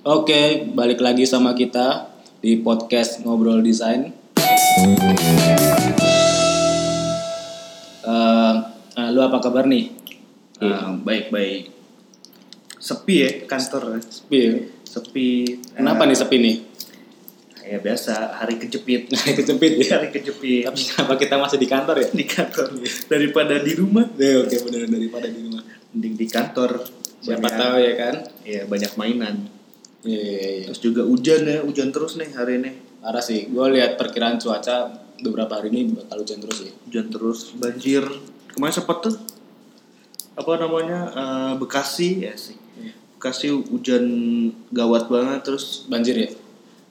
Oke, balik lagi sama kita di podcast Ngobrol Desain. Eh, eh, lu apa kabar nih? Ah, baik baik. Sepi ya kantor. Sepi ya? Sepi. Kenapa nih sepi nih? Ya biasa hari kejepit. Kejepit ya? hari kejepit Tapi kenapa kita masih di kantor ya? di kantor daripada di rumah. Ya, oke bener daripada di rumah. Mending di kantor. Siapa Banyak- tahu ya kan? Ya banyak mainan. Iya, iya, iya. Terus juga hujan ya, hujan terus nih hari ini. Parah sih. Gue lihat perkiraan cuaca beberapa hari ini bakal hujan terus sih. Hujan terus, banjir. Kemarin sempat tuh apa namanya eh, Bekasi ya sih. Bekasi hujan gawat banget terus Banjir ya?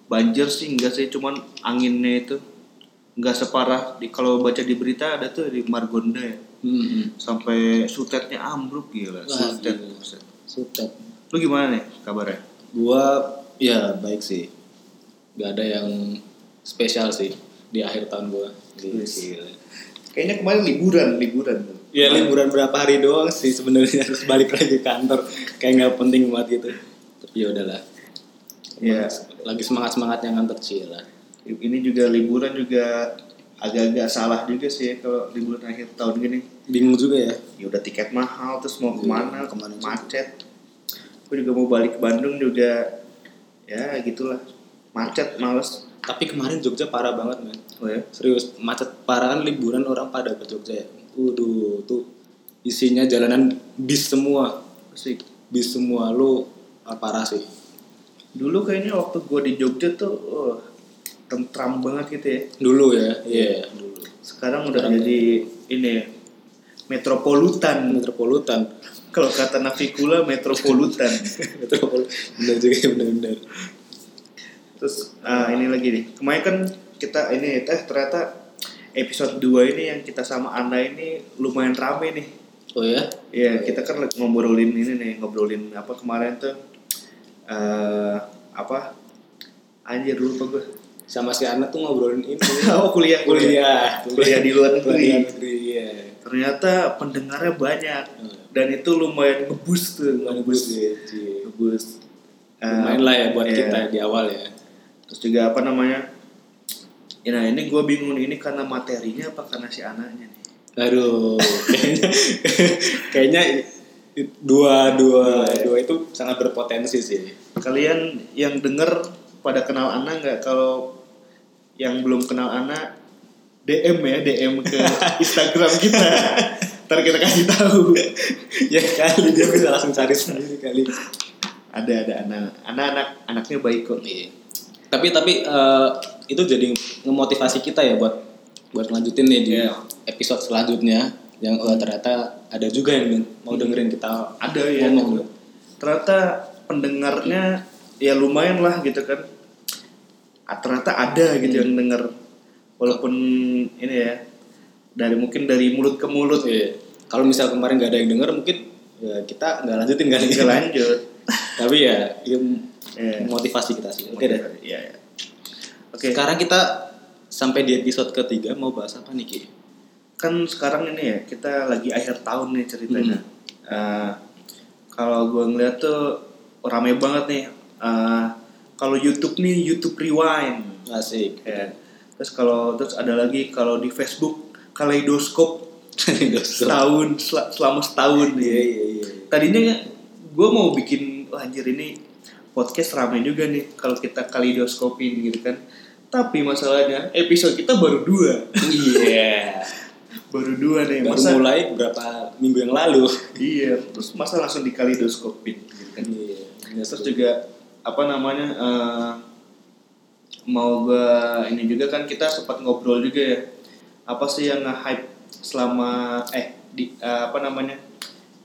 banjir sih enggak sih cuman anginnya itu enggak separah di kalau baca di berita ada tuh di Margonda ya Hmm. sampai sutetnya ambruk gila Wah, sutet gila. Sutet. lu gimana nih kabarnya Gua ya baik sih. Gak ada yang spesial sih di akhir tahun gua. Gila. kayaknya kemarin liburan liburan Ya liburan berapa hari doang sih sebenarnya harus balik lagi ke kantor. Kayak nggak penting banget gitu. Tapi ya udahlah. ya Lagi semangat semangatnya nganter lah. ini juga liburan juga agak-agak salah juga sih ya kalau liburan akhir tahun gini Bingung juga ya. ya udah tiket mahal terus mau Iya, ke mana ke mana juga. Aku juga mau balik ke Bandung juga ya gitulah macet males Tapi kemarin Jogja parah banget men. oh ya Serius macet parah kan liburan orang pada ke Jogja ya. Waduh tuh isinya jalanan bis semua. sih Bis semua lu ah, parah sih. Dulu kayaknya waktu gue di Jogja tuh oh, tentram banget gitu ya. Dulu ya. Iya, dulu. Sekarang udah jadi ini ya, metropolitan. Metropolitan. Kalau kata Navikula metropolitan. Metropol. Bener juga bener-bener. Terus ah, ini lagi nih. Kemarin kan kita ini eh ternyata episode 2 ini yang kita sama Anda ini lumayan rame nih. Oh ya? Iya, kita kan lagi ngobrolin ini nih, ngobrolin apa kemarin tuh eh apa? Anjir lupa gue. Sama si Ana tuh ngobrolin ini. Oh, kuliah, kuliah. Kuliah di luar negeri. Kuliah negeri, iya. Ternyata pendengarnya banyak. Dan itu lumayan ngebus tuh. Ngebus ngebus Eh, Lumayan lah ya buat iya. kita di awal ya. terus juga apa namanya? Ya nah ini gue bingung ini karena materinya apa karena si anaknya nih? Aduh, kayaknya kayaknya dua dua dua itu sangat berpotensi sih. kalian yang denger pada kenal Ana nggak? Kalau yang belum kenal Ana DM ya DM ke Instagram kita ntar kita kasih tahu ya kali dia bisa langsung cari sendiri kali. ada ada anak anak anak anaknya baik kok Iya. Tapi tapi eh, itu jadi ngemotivasi kita ya buat buat lanjutin nih di Iya. episode selanjutnya yang oh, ternyata ada juga yang mau dengerin kita ada ya ngomong. ternyata pendengarnya ya lumayan lah gitu kan Ah, ternyata ada gitu yang denger walaupun ini ya dari mungkin dari mulut ke mulut Iya. Kalau misal kemarin nggak ada yang denger mungkin ya kita nggak lanjutin kali nggak lanjut Tapi ya, ya Iya. motivasi kita sih. Oke deh. ya, ya. oke Sekarang kita sampai di episode ketiga mau bahas apa nih Ki? kan sekarang ini ya kita lagi akhir tahun nih ceritanya Eh, kalau gue ngeliat tuh rame banget nih Eh, kalau YouTube nih YouTube Rewind Asik. ya terus kalau terus ada lagi kalau di Facebook kaleidoskop setahun sel- selama setahun nih Iya iya iya. tadinya gue mau bikin wah anjir ini podcast rame juga nih kalau kita kaleidoskopin gitu kan tapi masalahnya episode kita baru dua Iya. baru dua nih Baru masa mulai berapa minggu yang lalu. iya terus masa langsung di kaleidoskopin gitu kan Iya. terus juga apa namanya eh, mau gue ini juga kan kita sempat ngobrol juga ya apa sih yang nge-hype selama eh di eh, apa namanya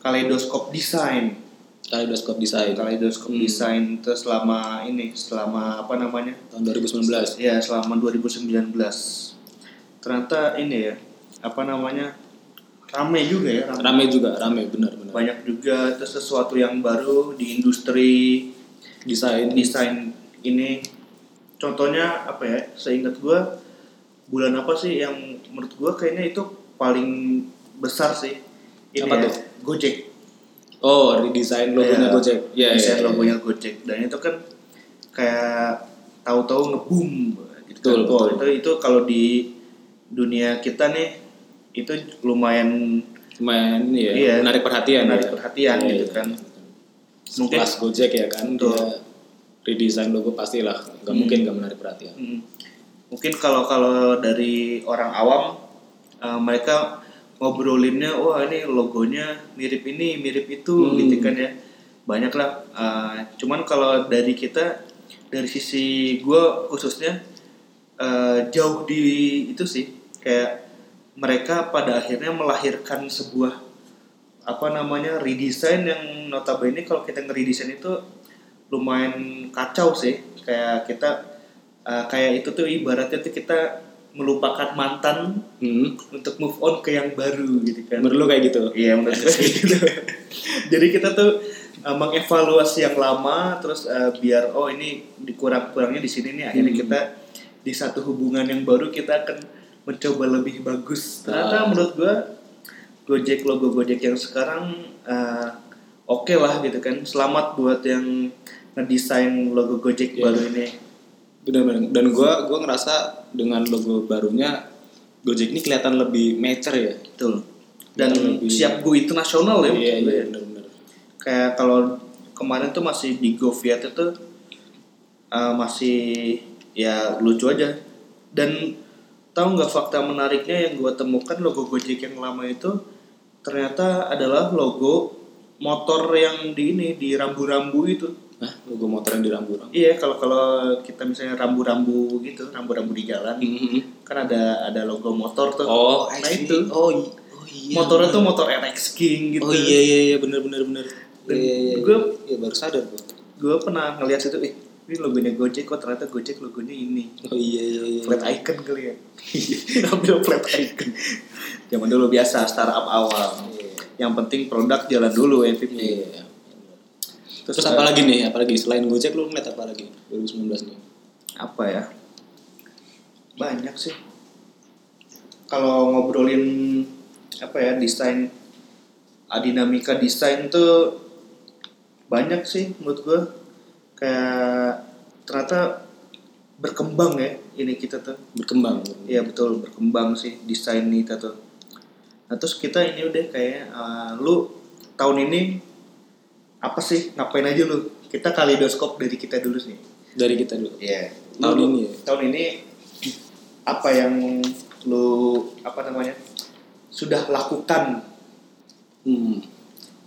kaleidoskop desain Kaleidoskop desain kaleidoskop Hmm. desain terus selama ini selama apa namanya tahun 2019. ya selama 2019 ternyata ini ya apa namanya rame juga ya rame. Rame juga, rame benar benar. banyak juga terus sesuatu yang baru di industri Desain desain ini contohnya apa ya seingat gua bulan apa sih yang menurut gua kayaknya itu paling besar sih ini Apa ya, tuh? Gojek Oh, redesign logonya Iya, Gojek. Iya, desain iya, iya. logonya Gojek dan itu kan kayak tahu-tahu ngeboom gitu Betul, kan. Betul. itu itu kalau di dunia kita nih itu lumayan Lumayan iya, Iya. menarik perhatian menarik ya. perhatian Iya, gitu iya. kan Mungkin- Kelas Gojek ya kan Betul. dia redesign logo pastilah nggak Hmm. mungkin nggak menarik perhatian. Hmm. Mungkin kalau kalau dari orang awam eh, mereka ngobrolinnya wah ini logonya mirip ini mirip itu Hmm. gitu kan ya banyak lah Eh, cuman kalau dari kita dari sisi gue khususnya eh, jauh di itu sih kayak mereka pada akhirnya melahirkan sebuah apa namanya redesign yang notabene kalau kita ngeredesign itu lumayan kacau sih kayak kita uh, kayak itu tuh ibaratnya tuh kita melupakan mantan Hmm. untuk move on ke yang baru gitu kan Menurut lu kayak gitu? iya menurut gue gitu jadi kita tuh uh, mengevaluasi yang lama terus uh, biar oh ini dikurang-kurangnya di sini nih akhirnya Hmm. kita di satu hubungan yang baru kita akan mencoba lebih bagus ternyata Ah. menurut gua Gojek logo Gojek yang sekarang uh, oke lah gitu kan selamat buat yang ngedesain logo Gojek Iya. baru ini Benar-benar. Dan gua gua ngerasa dengan logo barunya Gojek ini kelihatan lebih mature ya. betul dan Lebih- siap go internasional ya Iya, iya ya. benar-benar. kayak kalau kemarin tuh masih di Goviet itu uh, masih ya lucu aja dan tahu nggak fakta menariknya yang gue temukan logo Gojek yang lama itu ternyata adalah logo motor yang di ini di rambu-rambu itu logo motor yang di rambu-rambu. iya kalau kalau kita misalnya rambu-rambu gitu rambu-rambu di jalan Mhm. kan ada ada logo motor tuh Oh, nah I see. itu Oh, oh iya. motornya tuh motor RX King gitu Oh iya iya iya benar benar benar. Iya iya. gua- iya baru sadar gua. gue pernah ngeliat situ eh ini logonya Gojek kok ternyata Gojek logonya ini Oh iya iya iya. flat icon kali ya ambil flat icon zaman dulu biasa startup awal Iya. yang penting produk jalan dulu MVP Iya. Terus, Terus, apa lagi nih? Apa lagi selain Gojek lu ngeliat apa lagi 2019 nih? apa ya banyak sih kalau ngobrolin apa ya desain dinamika desain tuh banyak sih menurut gue kayak ternyata berkembang ya ini kita tuh Berkembang. Iya betul berkembang sih desain kita tuh. Nah terus kita ini udah kayak uh, lu tahun ini apa sih ngapain aja lu? Kita kalidoskop dari kita dulu sih. Dari kita dulu. Iya. Tahun Lu- ini ya? Tahun ini apa yang lu apa namanya sudah lakukan Hmm.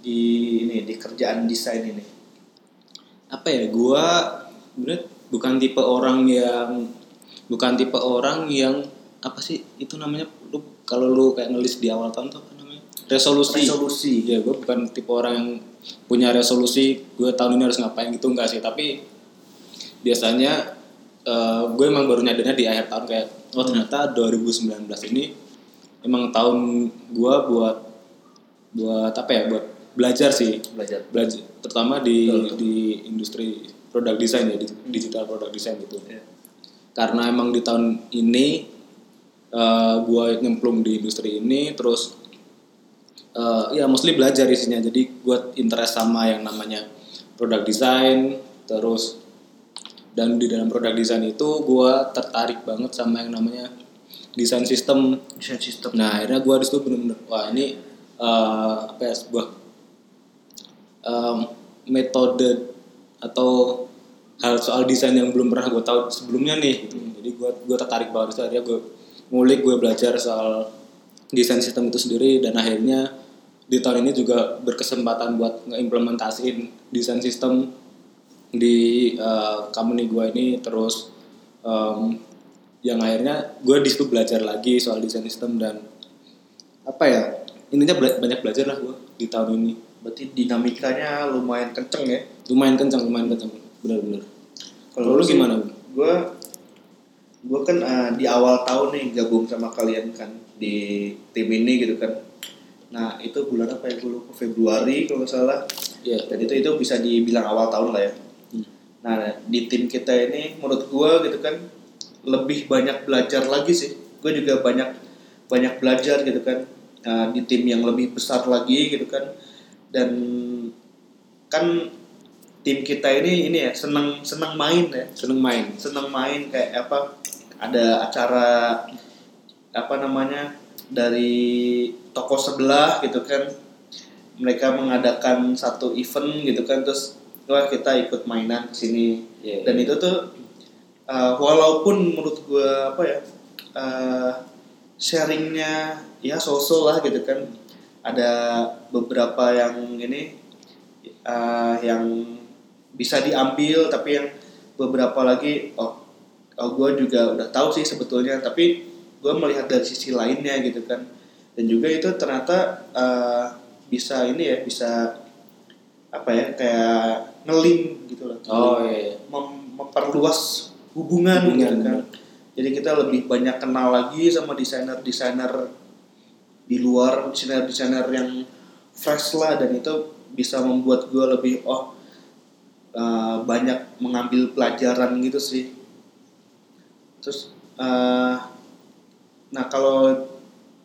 di ini di kerjaan desain ini? Apa ya? Gua bener bukan tipe orang yang bukan tipe orang yang apa sih itu namanya lu kalau lu kayak ngelis di awal tahun tuh apa resolusi Resolusi. ya gue bukan tipe orang yang punya resolusi gue tahun ini harus ngapain gitu enggak sih tapi biasanya eh, gue emang baru nyadarnya di akhir tahun kayak oh ternyata 2019 ini emang tahun gue buat buat apa ya buat belajar sih Belajar. belajar terutama di Betul, betul. di industri produk desain ya di digital produk desain gitu Iya. karena emang di tahun ini eh gue nyemplung di industri ini terus eh ya mostly belajar isinya jadi gue interest sama yang namanya produk desain terus dan di dalam produk desain itu gue tertarik banget sama yang namanya desain sistem Desain sistem. Nah akhirnya gue di situ bener-bener wah ini eh, apa ya sebuah em, metode atau hal soal desain yang belum pernah gue tahu sebelumnya nih. gitu. Jadi gue gue tertarik banget itu akhirnya gue ngulik gue belajar soal desain sistem itu sendiri dan akhirnya di tahun ini juga berkesempatan buat ngeimplementasiin desain sistem di eh, company gue ini. Terus em, yang akhirnya gue di situ belajar lagi soal desain sistem dan apa ya intinya bela- banyak belajar lah gue di tahun ini. Berarti dinamikanya lumayan kenceng ya. lumayan kencang lumayan kencang benar-benar kalau lu gimana gue gue kan eh, di awal tahun nih gabung sama kalian kan di tim ini gitu kan nah itu bulan apa ya? Gue lupa. Februari kalau nggak salah. Iya. dan itu itu bisa dibilang awal tahun lah ya. Hmm. nah di tim kita ini menurut gue gitu kan lebih banyak belajar lagi sih. Gue juga banyak banyak belajar gitu kan. Nah, di tim yang lebih besar lagi gitu kan. Dan kan tim kita ini ini ya seneng seneng main ya. Seneng main. Seneng main kayak apa ada acara apa namanya dari toko sebelah gitu kan mereka mengadakan satu event gitu kan terus wah kita ikut mainan ke sini. Iya, dan itu tuh uh, walaupun menurut gue apa ya uh, sharingnya ya sosok lah gitu kan ada beberapa yang ini uh, yang bisa diambil tapi yang beberapa lagi oh, oh gue juga udah tahu sih sebetulnya tapi gue melihat dari sisi lainnya gitu kan dan juga itu ternyata uh, bisa ini ya bisa apa ya kayak ngeling gitu loh oh iya, iya. mem- memperluas hubungan, Hubungan, gitu kan. Jadi kita lebih banyak kenal lagi sama desainer-desainer di luar, desainer-desainer yang fresh lah dan itu bisa membuat gue lebih oh uh, banyak mengambil pelajaran gitu sih. Terus uh, nah kalau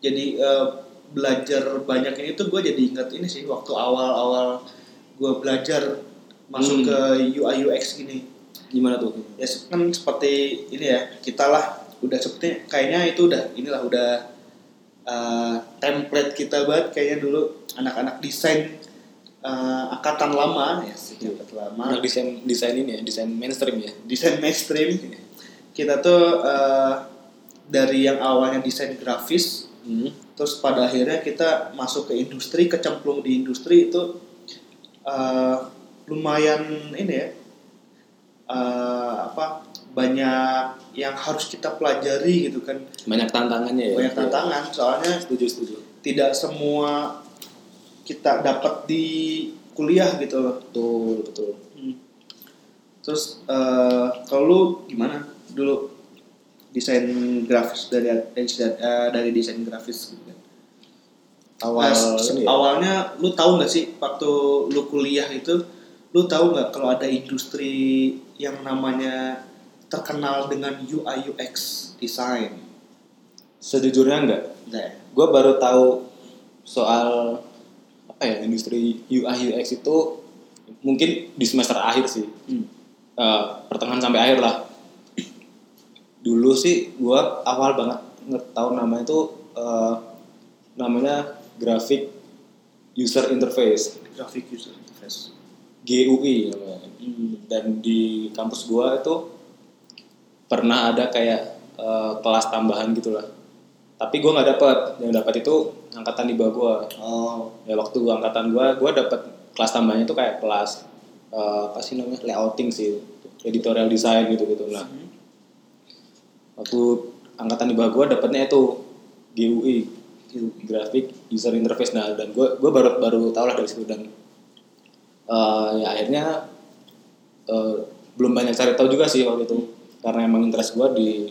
jadi uh, belajar banyak ini tuh gue jadi ingat ini sih waktu awal-awal gue belajar masuk Hmm. ke UI UX gini. Gimana tuh? Ya kan seperti ini ya kita lah udah seperti kayaknya itu udah inilah udah uh, template kita banget kayaknya dulu. Anak-anak desain uh, angkatan lama ya sih angkatan lama. Desain desain ini ya desain mainstream ya. Desain mainstream. Kita tuh uh, dari yang awalnya desain grafis hmm. terus pada akhirnya kita masuk ke industri kecemplung di industri itu uh, lumayan ini ya uh, apa banyak yang harus kita pelajari gitu kan. Banyak tantangannya ya? Banyak tantangan soalnya setuju setuju. tidak semua kita dapat di kuliah gitu loh. Betul betul. Hmm. terus uh, kalau lu gimana dulu desain grafis dari dari, uh, dari desain grafis gitu kan awal Nah, ya. awalnya lu tahu nggak sih waktu lu kuliah itu lu tahu nggak kalau ada industri yang namanya terkenal dengan UI UX design sejujurnya enggak Nggak ya? gue baru tahu soal apa ya industri UI UX itu mungkin di semester akhir sih Hmm. Eh, pertengahan sampai akhir lah dulu sih gue awal banget tahu namanya itu eh, namanya graphic user interface. Graphic user interface. GUI namanya. dan di kampus gue itu pernah ada kayak eh, kelas tambahan gitulah. Tapi gue nggak dapat yang dapat itu angkatan di bawah gue oh. Ya waktu gua angkatan gua gua dapat kelas tambahnya itu kayak kelas eh, apa sih namanya layouting sih. Editorial design gitu gitu nah waktu angkatan di bawah gua dapatnya itu GUI graphic user interface. Nah dan gua gua baru baru tau lah dari situ. Dan eh, ya akhirnya eh, belum banyak cari tahu juga sih waktu itu. Karena emang interest gua di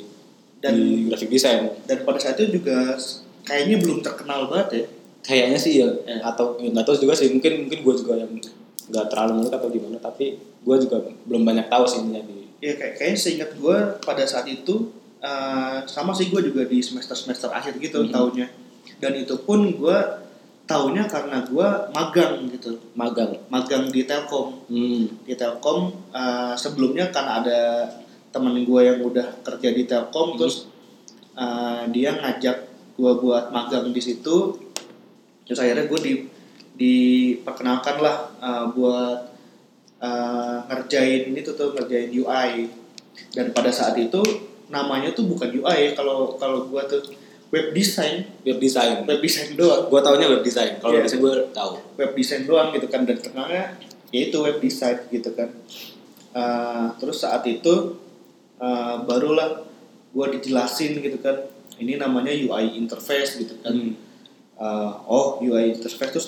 Dan- di graphic design. dan pada saat itu juga kayaknya belum terkenal banget ya? Kayaknya sih ya Ya. atau ya nggak tahu juga sih. Mungkin mungkin gue juga yang nggak terlalu ngerti atau gimana. Tapi gue juga belum banyak tahu sih ininya di ya kayak kayaknya seingat gue pada saat itu eh, sama sih gue juga di semester semester akhir gitu Mhm. tahunnya dan itu pun gue tahunya karena gue magang gitu magang magang di Telkom hmm. di Telkom eh, sebelumnya kan ada teman gue yang udah kerja di Telkom Hmm. terus eh, dia ngajak gue buat magang di situ terus akhirnya gue di diperkenalkan lah eh, buat eh, ngerjain ini tuh tuh ngerjain UI dan pada saat itu namanya tuh bukan UI ya kalau kalau gue tuh web design. Web design. Web design doang. Gue taunya web design. Kalau biasanya gue tahu. Web design doang gitu kan dan terkenalnya yaitu web design gitu kan. Uh, terus saat itu uh, barulah gue dijelasin gitu kan ini namanya UI interface gitu kan. Hmm. Uh, oh UI interface terus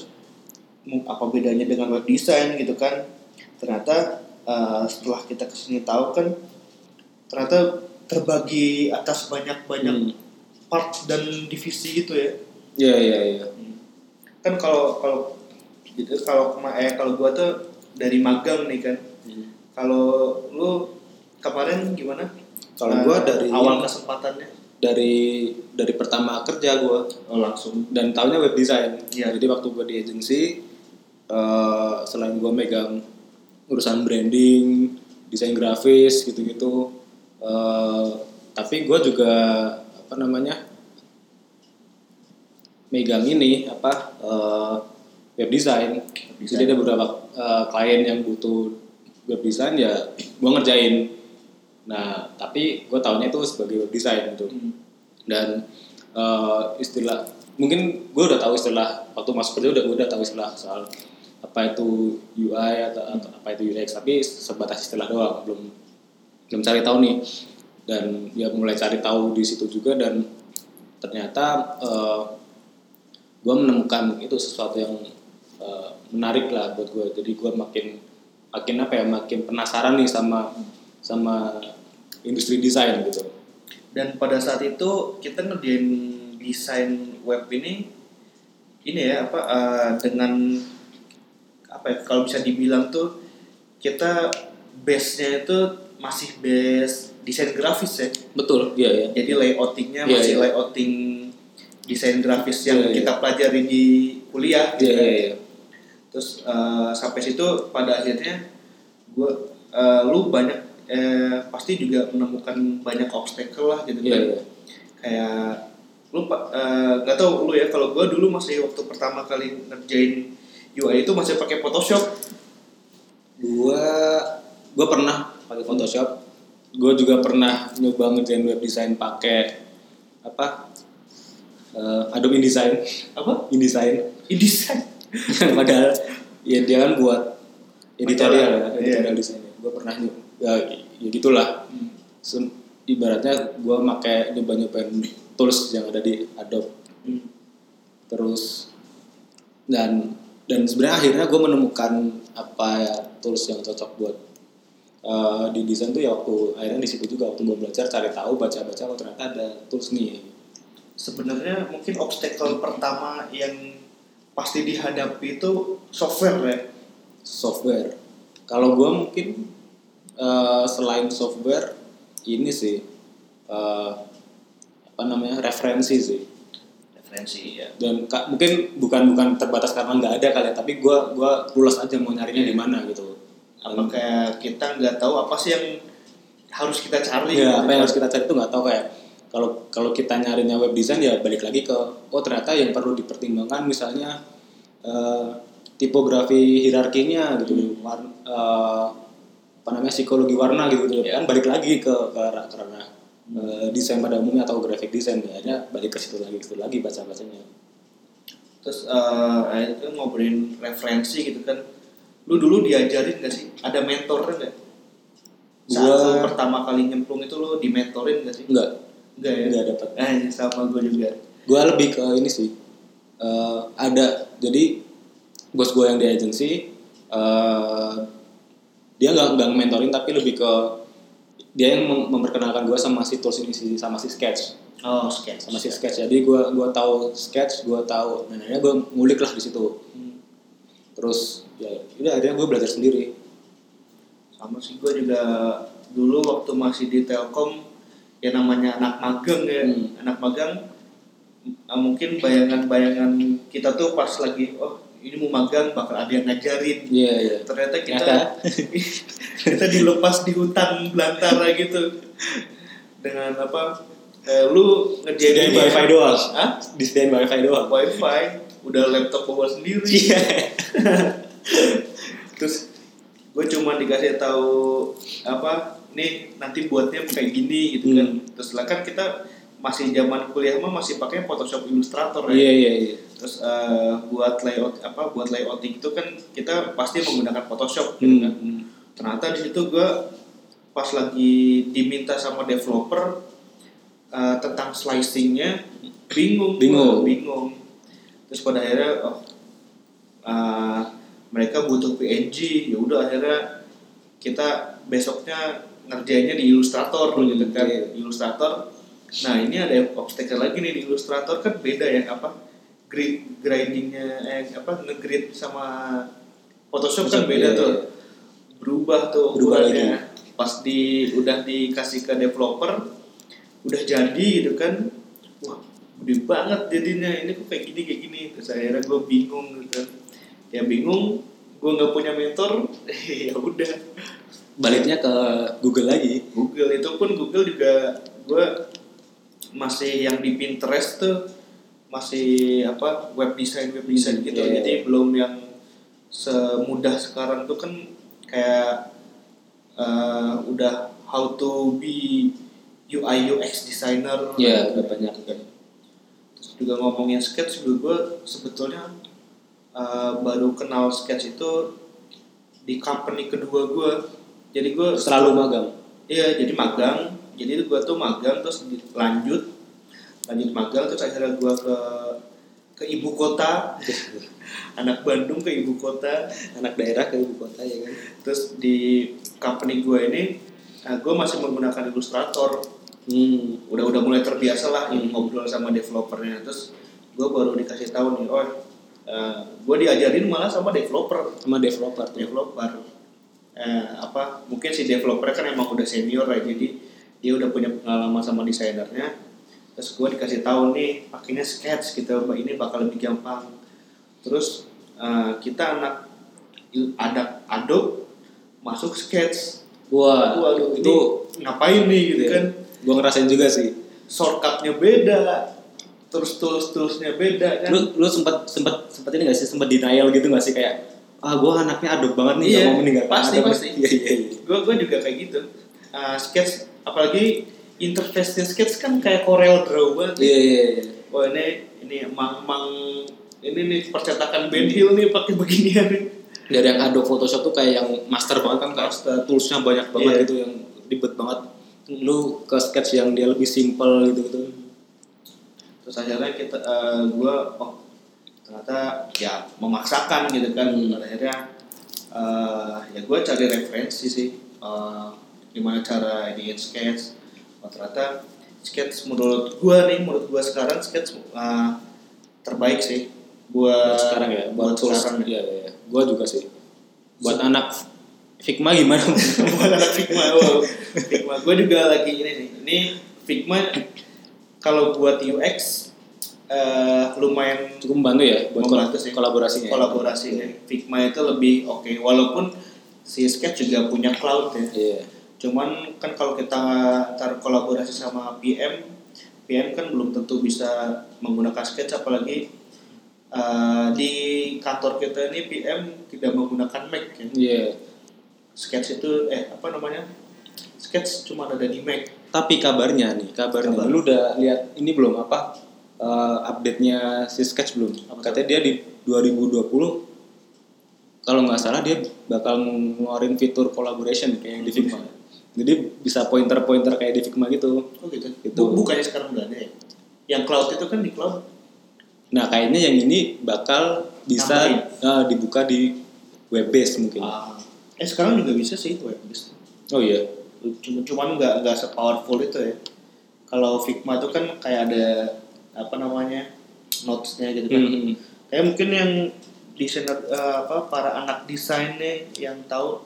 apa bedanya dengan web design gitu kan? Ternyata uh, setelah kita ke sini tahu kan ternyata terbagi atas banyak banyak Hmm. part dan divisi gitu ya Iya iya iya. kan kalau kalau gitu kalau eh kalau gua tuh dari magang nih kan Hmm. kalau lu kemarin gimana Kalau Eh, gua dari awal kesempatannya dari dari pertama kerja gue oh langsung dan tahunya web design. Iya. Jadi waktu gue di agensi eh, selain gue megang urusan branding desain grafis gitu-gitu eh, tapi gue juga apa namanya megang ini apa eh, web design. Jadi ada beberapa eh, klien yang butuh web design ya gue ngerjain. Nah tapi gue tahunya itu sebagai web design gitu. Dan eh, istilah mungkin gue udah tahu istilah waktu masuk kerja udah gue udah tahu istilah soal apa itu UI atau, atau apa itu UX tapi sebatas istilah doang belum belum cari tahu nih. Dan ya mulai cari tahu di situ juga dan ternyata eh, gue menemukan itu sesuatu yang eh, menarik lah buat gue jadi gue makin makin apa ya makin penasaran nih sama sama industri desain gitu. Dan pada saat itu kita ngerjain desain web ini ini ya apa eh, dengan apa ya kalau bisa dibilang tuh kita base-nya itu masih base desain grafis ya betul iya ya jadi layoutingnya Iya, masih iya. layouting desain grafis yang Iya, iya. kita pelajari di kuliah gitu kan. iya iya. terus eh, sampai situ pada akhirnya gue lu banyak eh, pasti juga menemukan banyak obstacle lah gitu Iya, kan iya. kayak lu pa- eh, nggak tahu lu ya kalau gue dulu masih waktu pertama kali ngerjain UI itu masih pakai Photoshop gua gua pernah pakai Photoshop. Gua juga pernah nyoba ngerjain web design pakai apa eh, Adobe InDesign. Apa? InDesign. InDesign? Padahal ya dia kan buat editorial ya Majalah, editorial design gua pernah nyoba ya, ya gitulah. Sem- ibaratnya gua pakai nyoba nyobain tools yang ada di Adobe. Hmm. terus dan dan sebenarnya akhirnya gue menemukan apa ya tools yang cocok buat eh, di desain tuh ya waktu akhirnya di situ juga waktu gue belajar cari tahu baca baca oh ternyata ada tools nih. Sebenarnya mungkin obstacle pertama yang pasti dihadapi itu software ya software. Kalau gue mungkin eh, selain software ini sih eh, apa namanya referensi sih. Referensi ya dan ka- mungkin bukan bukan terbatas karena nggak ada kali ya tapi gue gua lulas aja mau nyarinya di mana gitu apa kayak kita nggak tahu apa sih yang harus kita cari ya apa yang kan. harus kita cari itu nggak tahu kayak kalau kalau kita nyarinya web design ya balik lagi ke oh ternyata yang perlu dipertimbangkan misalnya eh, tipografi hierarkinya gitu warna eh, apa namanya psikologi warna gitu, gitu. kan balik lagi ke ke ranah eh, desain pada umumnya atau graphic design ya akhirnya balik ke situ lagi ke situ lagi baca bacanya terus eh akhirnya kan ngobrolin referensi gitu kan lu dulu diajarin gak sih? Ada mentor nggak? Saat Gua- lu pertama kali nyemplung itu lu dimentorin gak sih? Enggak enggak ya? Enggak dapat eh sama gue juga. Gue lebih ke ini sih. Eh, ada. Jadi bos gue yang di agency eh, dia nggak nggak mentorin tapi lebih ke dia yang mem- memperkenalkan gue sama si tools ini sama si sketch. Oh sketch. Sama si sketch. Jadi gue gua tahu sketch gue tahu dan akhirnya gue ngulik lah di situ. Hmm. Terus ya udah akhirnya gue belajar sendiri. Sama sih gue juga dulu waktu masih di Telkom ya namanya anak magang ya. Hmm. anak magang eh, mungkin bayangan-bayangan kita tuh pas lagi oh ini mau magang bakal ada yang ngajarin. Iya iya. Ternyata kita Ternyata. kita dilepas di hutan belantara gitu. Dengan apa eh, lu ngerjain ini wifi doang. Hah? disediain wifi doang. Wifi udah laptop bawa sendiri. Iya. Terus gue cuma dikasih tahu apa nih nanti buatnya kayak gini gitu kan. Hmm. terus lah kan kita masih zaman kuliah mah masih pakai Photoshop Illustrator ya. Iya iya iya. Terus eh, buat layout apa buat layouting itu kan kita pasti menggunakan Photoshop gitu kan. Hmm. ternyata di situ gue pas lagi diminta sama developer eh, tentang slicingnya bingung gua, Bingung. Terus pada akhirnya oh eh, mereka butuh PNG ya udah akhirnya kita besoknya ngerjainnya di Illustrator Hmm, gitu kan. Iya. Illustrator nah ini ada obstacle lagi nih di Illustrator kan beda ya apa grid grindingnya eh apa ngegrid sama Photoshop kan beda iya, tuh. iya. berubah tuh Berubah ukurannya. pas di udah dikasih ke developer udah jadi gitu kan gede banget jadinya. Ini kok kayak gini kayak gini. Terus akhirnya gue bingung gitu. Kan ya bingung gue nggak punya mentor ya udah. Baliknya ke Google lagi. Google itu pun Google juga gue masih yang di Pinterest tuh masih apa web design web design Hmm, gitu. iya, iya. jadi belum yang semudah sekarang tuh kan kayak eh, udah how to be UI UX designer. Ya udah banyak. Kan. terus juga ngomongin sketch juga gue sebetulnya eh, baru kenal sketch itu di company kedua gue jadi gue selalu magang Iya, jadi magang. Jadi gua tuh magang terus lanjut lanjut magang terus akhirnya gua ke ke ibu kota. Anak Bandung ke ibu kota. anak daerah ke ibu kota ya kan Terus di company gua ini nah, gua masih menggunakan Illustrator. Hmm. Udah udah mulai terbiasa lah Hmm. ngobrol sama developernya. Terus gua baru dikasih tahu nih, oh eh, gua diajarin malah sama developer. sama developer tuh developer eh, apa mungkin si developer kan emang udah senior ya jadi dia udah punya pengalaman sama desainernya terus gue dikasih tahu nih pakainya sketch gitu ini bakal lebih gampang terus eh, kita anak ada Adobe masuk sketch wah Waduh, itu ngapain nih gitu kan gue ngerasain juga sih. Shortcutnya beda terus tools toolsnya beda kan? Lu lu sempat sempat sempat ini gak sih? Sempat denial gitu gak sih? Kayak ah gue anaknya aduk banget nih Iya, gak mau meninggalkan pasti, Adobe." pasti. iya iya iya. Gue gue juga kayak gitu. Uh, sketch apalagi interface sketch kan kayak Corel Draw banget iya iya iya. Wah ini ini mang mang ini nih percetakan Ben Hill nih pakai beginian dari yang Adobe Photoshop tuh kayak yang master banget kan kayak toolsnya banyak banget Iya. gitu yang ribet banget lu ke sketch yang dia lebih simple gitu gitu. Terus akhirnya kita uh, gue oh ternyata ya memaksakan gitu kan. Hmm. Akhirnya uh, ya gue cari referensi sih uh, gimana cara editin sketch. Oh, ternyata sketch menurut gue nih menurut gue sekarang sketch uh, terbaik sih. Buat buat sekarang ya? Buat, buat sekarang. Iya iya iya. gua juga sih. Buat anak Figma gimana? Buat anak Figma wow. Figma. Gue juga lagi ini nih. Ini Figma kalau buat UX eh, lumayan cukup membantu ya buat Membantu kol- sih. kolaborasinya ya? kolaborasinya. Figma itu lebih oke. Walaupun si Sketch juga punya cloud ya. Iya. Cuman kan kalau kita taruh kolaborasi sama PM PM kan belum tentu bisa menggunakan Sketch. Apalagi eh, di kantor kita ini PM tidak menggunakan Mac ya. iya Sketch itu eh apa namanya? Sketch cuma ada di Mac. Tapi kabarnya nih kabarnya Kabar. lu udah lihat ini belum? Apa eh, update-nya si Sketch belum? Apa katanya dia di 2020 kalau nggak salah dia bakal ngeluarin fitur collaboration kayak yang di Figma. Jadi bisa pointer-pointer kayak di Figma gitu. Oh gitu? Gitu. Bu- bukannya sekarang udah ada ya? Yang cloud itu kan di cloud. Nah, kayaknya yang ini bakal bisa Tambahin. eh, dibuka di web base mungkin. Ah. Eh sekarang juga bisa sih web based Oh iya. cuma cuman nggak nggak sepowerful itu ya kalau Figma itu kan kayak ada apa namanya notesnya gitu kan Hmm. kayak mungkin yang desainer eh, apa para anak desainnya yang tahu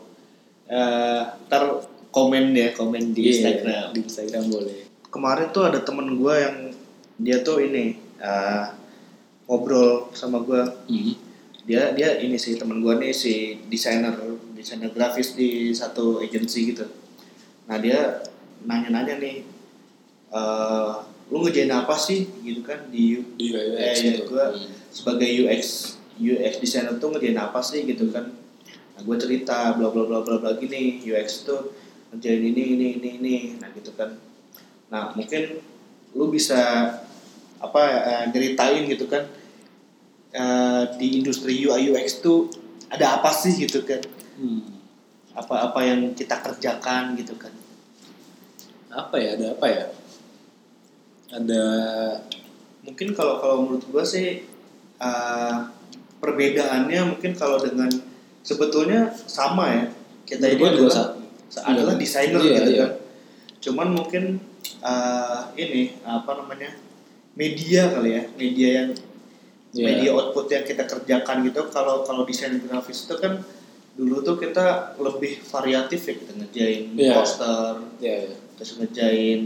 eh ntar komen ya komen di Iya, Instagram Di Instagram boleh. kemarin tuh ada temen gue yang dia tuh ini eh, ngobrol sama gue Hmm. dia dia ini sih temen gue nih si desainer desainer grafis di satu agensi gitu. Nah dia nanya-nanya nih eh lu ngerjain apa sih? Gitu kan di Di UX eh, gitu. gua Hmm. sebagai UX UX designer tuh ngerjain apa sih? Gitu kan. Nah gue cerita bla bla bla bla bla gini UX tuh ngerjain ini ini ini ini. Nah gitu kan. Nah mungkin lu bisa apa ceritain gitu kan eh, di industri UI UX tuh ada apa sih? Gitu kan Hmm. apa apa yang kita kerjakan gitu kan Apa ya? Ada apa ya? Ada mungkin kalau kalau menurut gua sih eh, perbedaannya mungkin kalau dengan sebetulnya sama ya kita Menurut ini juga adalah, sa- adalah iya. desainer Iya, gitu iya. kan cuman mungkin eh, ini apa namanya media kali ya media yang Iya. media output yang kita kerjakan gitu kalau kalau desain grafis itu kan dulu tuh kita lebih variatif ya kita ngerjain Iya. poster ya, ya. terus ngerjain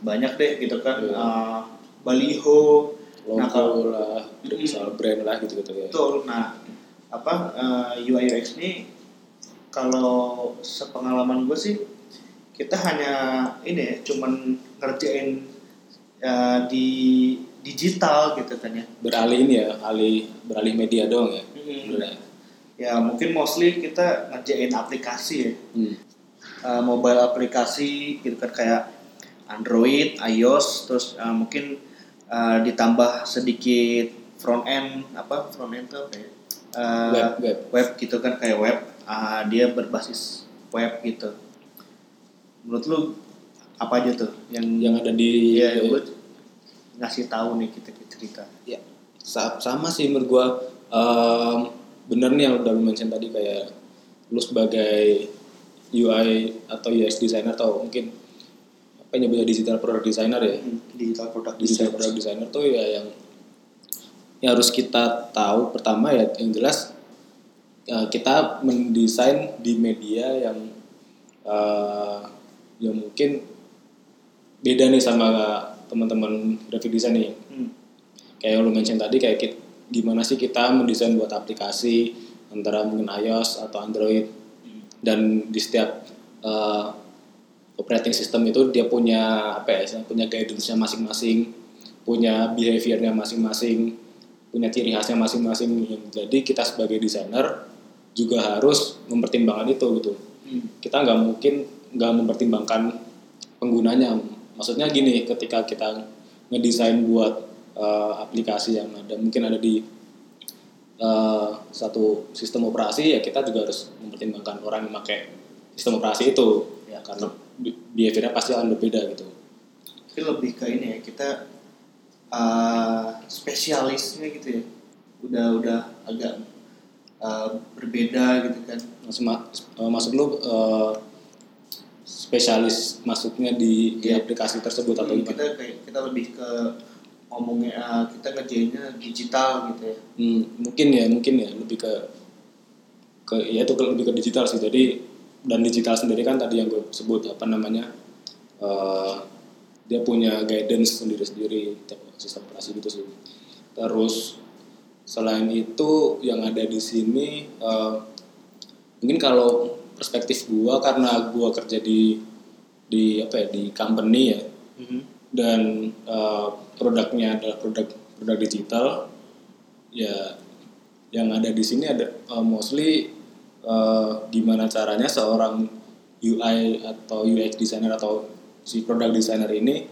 banyak deh gitu kan Iya. eh, baliho Logo Nah, kalau- lah, Mm. soal brand lah gitu-gitu ya. betul nah apa eh, UI UX ini kalau sepengalaman gue sih kita hanya ini ya cuman ngerjain ya, di digital gitu kan ya beralih ini ya alih beralih media doang ya Hmm. Bener ya? ya mungkin mostly kita ngerjain aplikasi ya Hmm. Uh, mobile aplikasi gitu kan kayak Android, iOS, terus uh, mungkin uh, ditambah sedikit front end apa front end tuh apa ya? Uh, web web web gitu kan kayak web uh, dia berbasis web gitu menurut lu apa aja tuh yang yang ada di Iya, gue ngasih tahu nih kita cerita. ya sa- sama sih menurut gua em, bener nih yang udah lu mention tadi kayak lu sebagai UI atau UX designer atau mungkin apa yang nyebutnya digital product designer ya Digital product digital design. product designer tuh ya yang yang harus kita tahu pertama ya yang jelas eh, kita mendesain di media yang eh, yang mungkin beda nih sama teman-teman graphic design nih Hmm. kayak yang lu mention tadi kayak kit- gimana sih kita mendesain buat aplikasi antara mungkin iOS atau Android. Dan di setiap uh, operating system itu dia punya apa ya punya guidance-nya masing-masing punya behavior-nya masing-masing punya ciri khasnya masing-masing. Jadi kita sebagai desainer juga harus mempertimbangkan itu gitu. Hmm. kita nggak mungkin nggak mempertimbangkan penggunanya. Maksudnya gini ketika kita ngedesain buat uh, aplikasi yang ada mungkin ada di uh, satu sistem operasi ya kita juga harus mempertimbangkan orang yang pakai sistem operasi itu ya karena bi- behaviornya pasti akan berbeda gitu Tapi lebih ke ini ya kita uh, spesialisnya gitu ya. Udah udah agak uh, berbeda gitu kan. maksud, ma- maksud lu uh, spesialis masuknya di, di Iya. aplikasi tersebut atau Hmm, kita kayak kita lebih ke ngomongnya uh, kita ngerjainnya digital gitu ya. Hmm, mungkin ya mungkin ya lebih ke ke ya itu lebih ke digital sih. Jadi dan digital sendiri kan tadi yang gue sebut apa namanya eh, dia punya guidance sendiri sendiri sistem operasi gitu sih. Terus selain itu yang ada di sini eh, mungkin kalau perspektif gua karena gua kerja di di apa ya di company ya dan eh, produknya adalah produk produk digital ya yang ada di sini ada eh, mostly eh, gimana caranya seorang UI atau UX designer atau si produk designer ini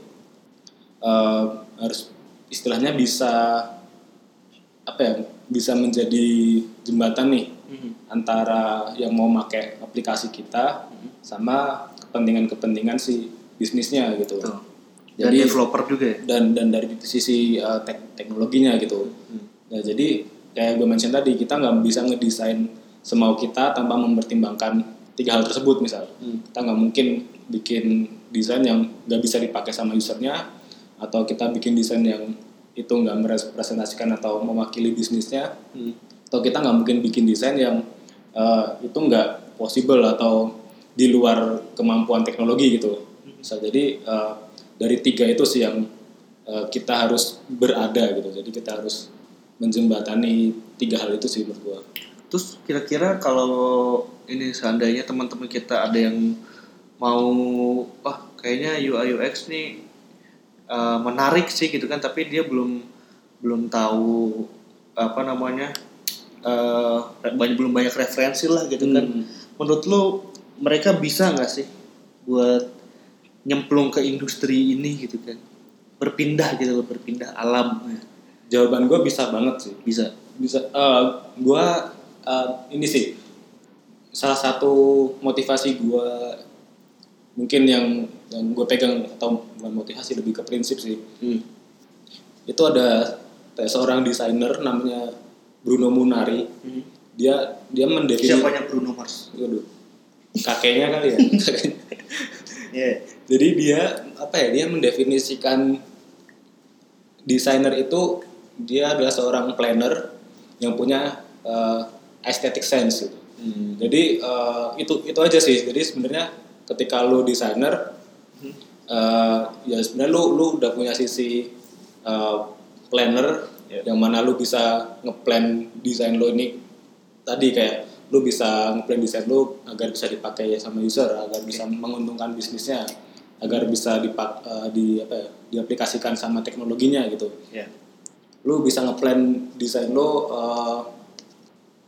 eh, harus istilahnya bisa apa ya bisa menjadi jembatan nih antara yang mau pakai aplikasi kita sama kepentingan-kepentingan si bisnisnya gitu. Betul. Dan Jadi developer juga ya. dan dan dari sisi uh, tek- teknologinya gitu. Nah, jadi kayak gue mention tadi kita nggak bisa ngedesain semau kita tanpa mempertimbangkan tiga hal tersebut misal. Kita nggak mungkin bikin desain yang nggak bisa dipakai sama usernya atau kita bikin desain yang itu nggak merepresentasikan atau mewakili bisnisnya atau kita nggak mungkin bikin desain yang uh, itu nggak possible atau di luar kemampuan teknologi gitu. Bisa jadi uh, dari tiga itu sih yang uh, kita harus berada gitu. Jadi kita harus menjembatani tiga hal itu sih menurut gua. Terus kira-kira kalau ini seandainya teman-teman kita ada yang mau wah kayaknya UI UX nih uh, menarik sih gitu kan tapi dia belum belum tahu apa namanya uh, banyak belum banyak referensi lah gitu kan. Hmm. Menurut lu mereka bisa nggak sih buat nyemplung ke industri ini gitu kan? Berpindah gitu loh, berpindah alam Jawaban gua bisa banget sih. bisa. bisa eh gua eh, ini sih salah satu motivasi gua mungkin yang yang gue pegang atau bukan motivasi lebih ke prinsip sih Hmm. itu ada kayak seorang desainer namanya Bruno Munari dia dia mendefinisikan Siapanya Bruno Mars? Waduh. kakeknya kali ya Kakeknya. Jadi dia apa ya dia mendefinisikan desainer itu dia adalah seorang planner yang punya eh, aesthetic sense gitu. Jadi eh, itu itu aja sih. Jadi sebenarnya ketika lu desainer eh, ya sebenarnya lu lu udah punya sisi eh, planner Ya. yang mana lu bisa ngeplan desain lo ini tadi kayak lu bisa ngeplan desain lu agar bisa dipakai sama user agar bisa menguntungkan bisnisnya agar bisa dipak eh, di apa ya, diaplikasikan sama teknologinya gitu Ya. lu bisa ngeplan desain lu eh,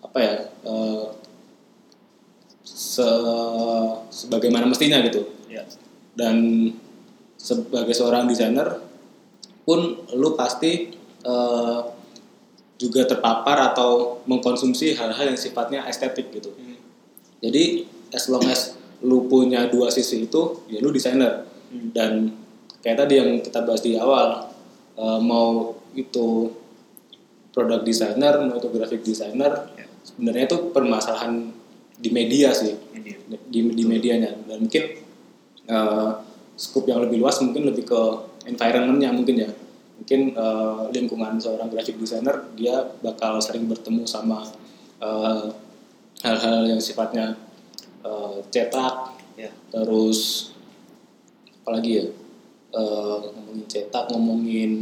apa ya eh, se sebagaimana mestinya gitu Ya. dan sebagai seorang desainer pun lu pasti eh, juga terpapar atau mengkonsumsi hal-hal yang sifatnya estetik gitu Hmm. jadi as long as lu punya dua sisi itu ya lu desainer Hmm. dan kayak tadi yang kita bahas di awal eh, mau itu produk designer mau itu graphic designer Ya. sebenarnya itu permasalahan di media sih Ini. di, di medianya dan mungkin eh, scope yang lebih luas mungkin lebih ke environmentnya mungkin ya mungkin eh, lingkungan seorang graphic designer dia bakal sering bertemu sama hal-hal yang sifatnya eh, cetak Ya. terus apalagi ya eh, ngomongin cetak ngomongin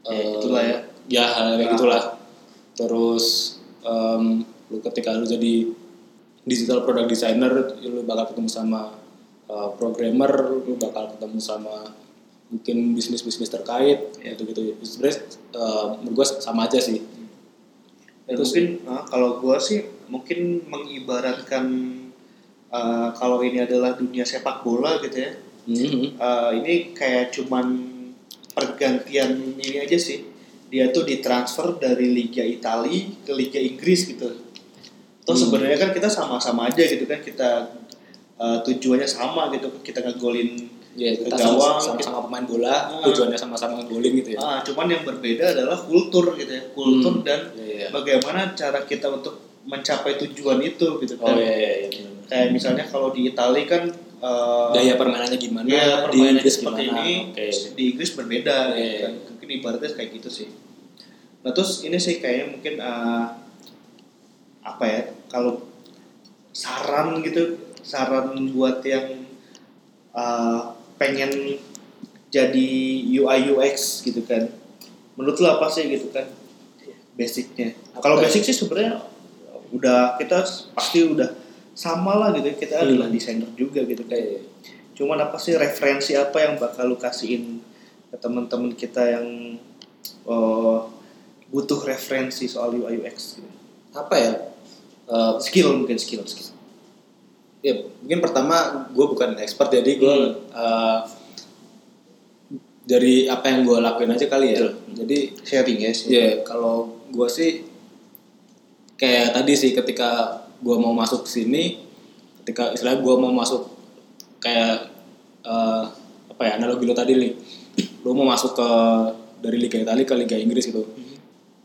Ya, eh, itulah ya. ya hal kayak Nah. gitulah terus em, lu ketika lu jadi digital product designer lu bakal ketemu sama uh, programmer lu bakal ketemu sama mungkin bisnis bisnis terkait Ya. gitu gitu sebenarnya uh, menurut sama aja sih Dan Terus- mungkin ah, kalau gua sih mungkin mengibaratkan ah, kalau ini adalah dunia sepak bola gitu ya. Mhm. Ah, ini kayak cuman pergantian ini aja sih. Dia tuh ditransfer dari Liga Italia ke Liga Inggris gitu. Tuh Hmm. sebenarnya kan kita sama-sama aja gitu kan kita ah, tujuannya sama gitu kita ngegolin ya ke kita gawang. sama- sama-sama pemain bola Ah. tujuannya sama-sama ngegolin gitu ya Ah, cuman yang berbeda adalah kultur gitu ya. Kultur Hmm. dan Iya, iya. bagaimana cara kita untuk mencapai tujuan itu gitu kan. oh iya iya, iya benar. Kayak misalnya kalau di Italia kan eh, gaya permainannya gimana ya, di permainannya Inggris seperti gimana ini, oke di Inggris berbeda gitu Iya, kan. Mungkin ibaratnya kayak gitu sih. Nah terus ini sih kayaknya mungkin eh, apa ya kalau saran gitu saran buat yang eh, pengen jadi UI UX gitu kan. Menurut lo apa sih gitu kan basicnya? Kalau ya? basic sih sebenarnya udah kita pasti udah sama lah gitu kita Hmm. adalah desainer juga gitu. Iya, iya. Cuman apa sih referensi apa yang bakal lu kasihin ke teman-teman kita yang eh, butuh referensi soal UI UX gitu. apa ya Eh, Skill mungkin skill skill. ya mungkin pertama gue bukan expert jadi gue Hmm. eh, dari apa yang gue lakuin aja kali ya Betul. jadi Sharing ya ya kalau gue sih kayak tadi sih ketika gue mau masuk sini ketika istilah gue mau masuk kayak eh, apa ya analogi lo tadi nih lo mau masuk ke dari Liga Italia ke Liga Inggris gitu.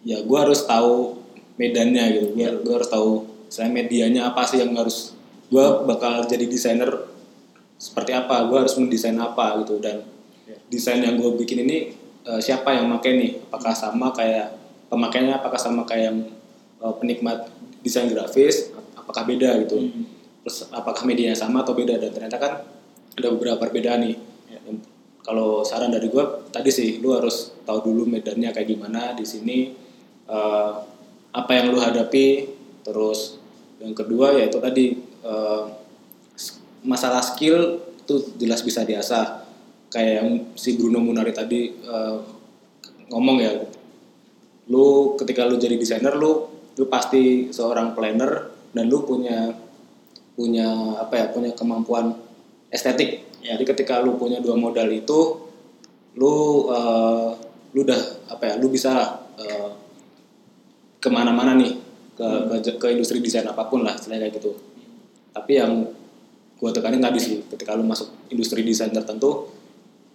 Ya gue harus tahu medannya gitu. Gue gue harus tahu saya medianya apa sih yang harus gue bakal jadi desainer seperti apa gue harus mendesain apa gitu. Dan Ya. desain yang gue bikin ini eh, siapa yang pakai nih? Apakah sama kayak pemakainya apakah sama kayak yang eh, penikmat desain grafis apakah beda gitu. Hmm. terus apakah medianya sama atau beda? Dan ternyata kan ada beberapa perbedaan nih. Ya. Kalau saran dari gue tadi sih lu harus tahu dulu medannya kayak gimana di sini eh, apa yang lu hadapi. Terus yang kedua yaitu tadi s- masalah skill itu jelas bisa diasah. Kayak yang si Bruno Munari tadi eh, ngomong ya lu ketika lu jadi desainer lu lu pasti seorang planner dan lu punya punya apa ya punya kemampuan estetik Ya. jadi ketika lu punya dua modal itu lu eh, lu udah apa ya lu bisa lah eh, ke mana-mana nih ke, ke ke industri desain apa pun lah istilahnya kayak gitu tapi yang gua tekanin tadi sih ketika lu masuk industri desain tertentu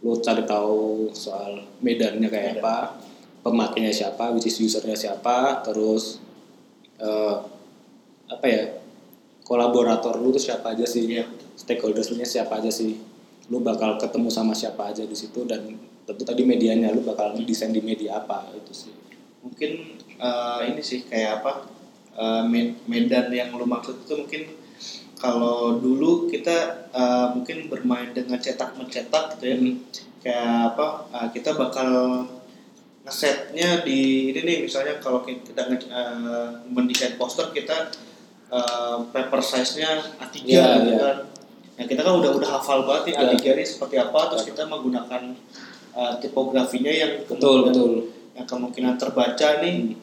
lu cari tahu soal medannya kayak Medan. apa pemakainya siapa which is usernya siapa terus eh, apa ya kolaborator lu tuh siapa aja sih Iya. stakeholdersnya siapa aja sih lu bakal ketemu sama siapa aja di situ dan tentu tadi medianya lu bakal desain di media apa itu sih Mungkin eh, ini sih kayak apa med- medan yang lu maksud itu mungkin kalau dulu kita eh, mungkin bermain dengan cetak mencetak gitu ya. Hmm. kayak apa uh, kita bakal ngesetnya di ini nih misalnya kalau kita uh, mendesain poster kita uh, paper size-nya A3 Iya, gitu iya. kan. Nah, kita kan udah udah hafal banget Iya. A3 ini seperti apa terus kita menggunakan uh, tipografinya yang betul betul yang kemungkinan terbaca nih Hmm.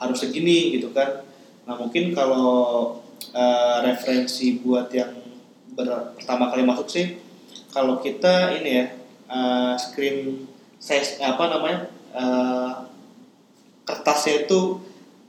harus segini gitu kan. Nah mungkin kalau uh, referensi buat yang ber- pertama kali masuk sih, kalau kita ini ya uh, screen size apa namanya uh, kertasnya itu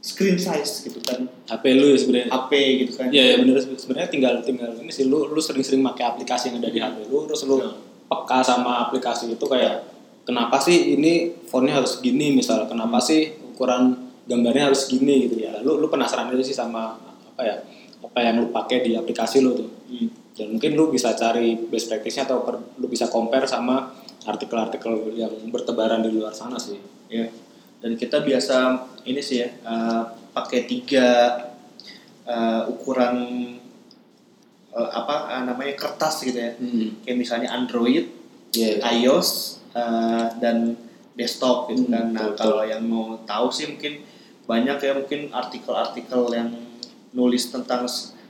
screen size gitu kan, HP lu ya sebenarnya HP gitu kan. Iya ya bener sebenarnya tinggal tinggal ini sih lu lu sering-sering pakai aplikasi yang ada di HP lu terus lu Iya. peka sama aplikasi itu kayak kenapa sih ini fontnya harus gini misal kenapa sih ukuran gambarnya harus gini gitu ya lu lu penasaran aja sih sama apa ya apa yang lu pakai di aplikasi lu tuh Hmm. dan mungkin lu bisa cari best practice-nya atau per- lu bisa compare sama artikel-artikel yang bertebaran di luar sana sih Ya. Dan kita biasa ini sih ya uh, pakai tiga uh, ukuran uh, apa uh, namanya kertas gitu ya. hmm. Kayak misalnya Android, Iya. iOS uh, dan desktop gitu Hmm, kan. Nah, betul, kalau yang mau tahu sih mungkin banyak ya mungkin artikel-artikel yang nulis tentang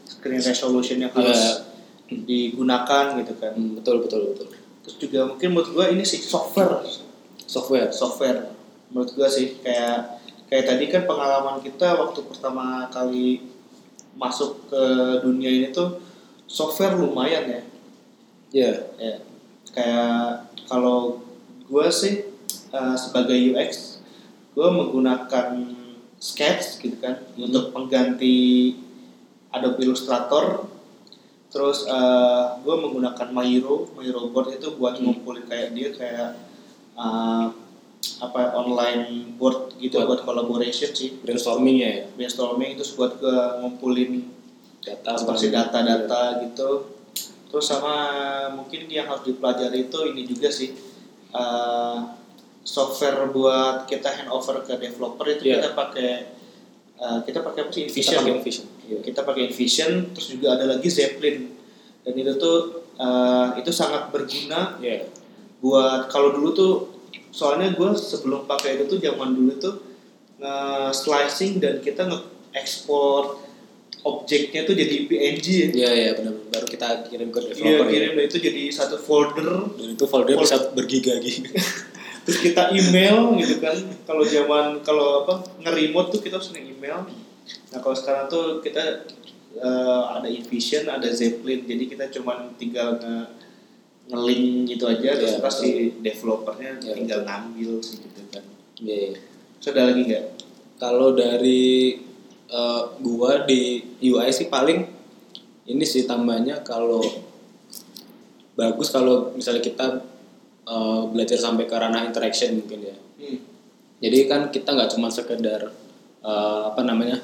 screen resolution yang harus digunakan gitu kan. Hmm, betul betul betul Terus juga mungkin menurut gua ini sih software software software menurut gua sih kayak kayak tadi kan pengalaman kita waktu pertama kali masuk ke dunia ini tuh software lumayan ya ya ya kayak kalau gue sih uh, sebagai UX gue menggunakan Sketch gitu kan Hmm. untuk pengganti Adobe Illustrator terus uh, gue menggunakan Miro Miro board itu buat Hmm. ngumpulin kayak dia kayak uh, apa online board gitu Buat- buat collaboration sih brainstorming ya brainstorming terus buat gue ngumpulin data seperti data-data gitu terus sama mungkin yang harus dipelajari itu ini juga sih uh, software buat kita handover ke developer itu Iya. kita pakai uh, kita pakai apa sih Kita Invision pakai ya? Iya. kita pakai Invision terus juga ada lagi Zeppelin dan itu tuh uh, itu sangat berguna Iya. buat kalau dulu tuh soalnya gue sebelum pakai itu tuh zaman dulu tuh nge-slicing dan kita nge-export objeknya tuh jadi PNG ya. Iya iya benar baru kita kirim ke Iya developer ya. kirim dan itu jadi satu folder Dan itu folder Folder. bisa bergiga-giga. terus kita email gitu kan kalau zaman kalau apa nge-remote tuh kita harus nge-email nah kalau sekarang tuh kita eh, ada Invision ada Zeppelin jadi kita cuman tinggal nge nge-link gitu aja terus Iya, pas si developernya Iya, tinggal ngambil sih gitu kan Iya. iya. terus ada lagi nggak Kalau dari eh, gua di UI sih paling ini sih tambahnya kalau bagus kalau misalnya kita eh, belajar sampai ke ranah interaction mungkin ya. hmm. Jadi kan kita nggak cuma sekedar eh, apa namanya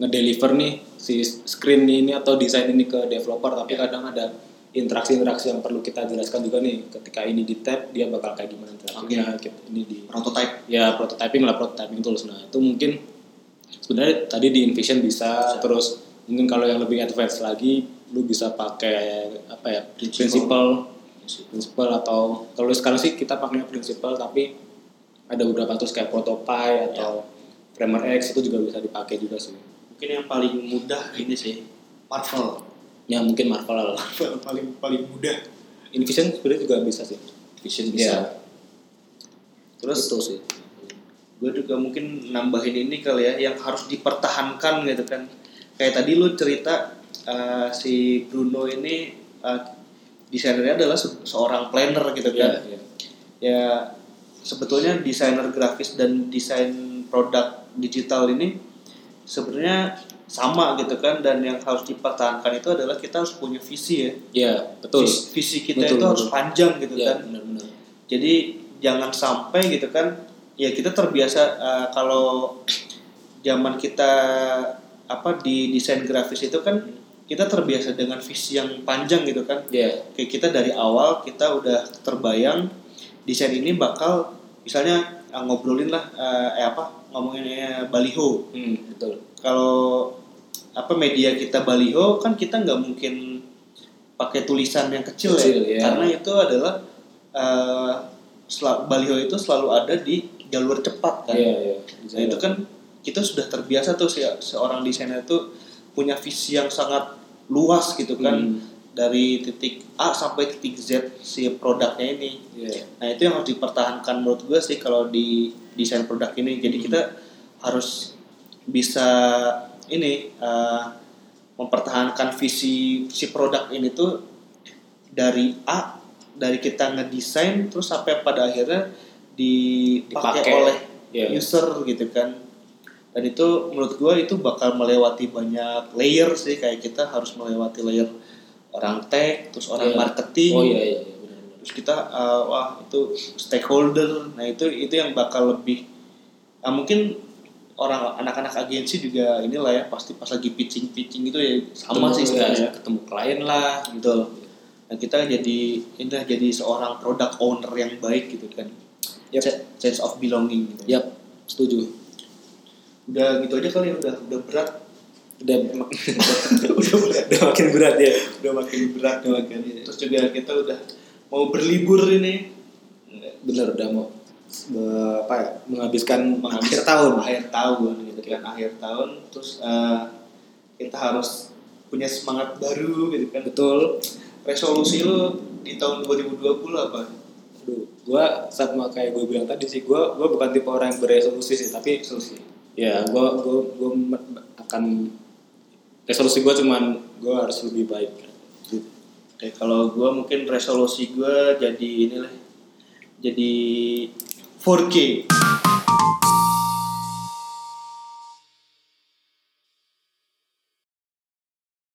ngedeliver nih si screen ini atau desain ini ke developer, tapi kadang ada interaksi-interaksi yang perlu kita jelaskan juga nih. Ketika ini di tab dia bakal kayak gimana interaksinya. Kita- Ini di prototype ya prototyping lah prototyping tools. Nah itu mungkin sebenarnya tadi di InVision bisa, Bisa. terus mungkin kalau yang lebih advance lagi lu bisa pakai apa ya Principle. principle principle atau kalau sekarang sih kita pakai principle tapi ada beberapa tools kayak Protopie atau Framer X itu juga bisa dipakai juga sih. mungkin yang paling mudah ini sih Marvel Ya mungkin Marvel Marvel paling paling mudah InVision sebenarnya juga bisa sih. Vision Iya. bisa terus itu sih. gue juga mungkin nambahin ini kali ya yang harus dipertahankan gitu kan kayak tadi lu cerita uh, si Bruno ini uh, desainernya adalah se- seorang planner gitu kan iya. ya sebetulnya desainer grafis dan desain produk digital ini sebenarnya sama gitu kan dan yang harus dipertahankan itu adalah kita harus punya visi ya Iya, betul. Vis- visi kita Betul, itu harus betul. panjang gitu Iya, kan benar-benar. jadi jangan sampai gitu kan ya kita terbiasa eh, kalau zaman kita apa di desain grafis itu kan kita terbiasa dengan visi yang panjang gitu kan Iya. kayak kita dari awal kita udah terbayang desain ini bakal misalnya eh, ngobrolin lah eh, eh, apa ngomonginnya baliho Hmm, betul. Kalau apa media kita baliho kan kita nggak mungkin pakai tulisan yang kecil, Kecil, ya ya. karena itu adalah eh, sel- baliho itu selalu ada di jalur cepat kan. Iya, iya. Nah itu kan kita sudah terbiasa tuh se- seorang desainer itu punya visi yang sangat luas gitu kan Hmm. dari titik A sampai titik Z si produknya ini. Iya. Nah itu yang harus dipertahankan menurut gue sih kalau di desain produk ini. Jadi kita harus bisa ini eh, mempertahankan visi si produk ini tuh dari A dari kita ngedesain terus sampai pada akhirnya dipakai Dipakai. oleh Iya. user gitu kan. Dan itu menurut gue itu bakal melewati banyak layer sih kayak kita harus melewati layer orang tech, terus orang Iya. marketing, Oh iya iya iya, benar-benar. terus kita uh, wah itu stakeholder nah itu itu yang bakal lebih ah, mungkin orang anak-anak agensi juga inilah ya pasti pas lagi pitching pitching itu ya sama sih sebenarnya ya, ketemu klien lah Betul. nah kita jadi ini jadi seorang product owner yang baik gitu kan. Se- sense of belonging gitu. Yap, setuju. udah gitu aja kali udah udah berat. Udah. Udah, udah makin berat ya. udah makin berat. Udah makin. Terus juga kita udah mau berlibur ini. Bener udah mau apa ya, menghabiskan Menghabis- akhir tahun. akhir tahun gitu kan akhir tahun terus eh, kita harus punya semangat baru gitu kan Betul. resolusi lu di tahun 2020 apa Aduh, gua sama kayak gue bilang tadi sih, gua gua bukan tipe orang yang beresolusi sih, tapi resolusi ya gua gua gua me- akan resolusi gua cuman gua harus lebih baik. Gitu. Oke, kalau gue mungkin resolusi gue jadi inilah jadi ¿Por qué?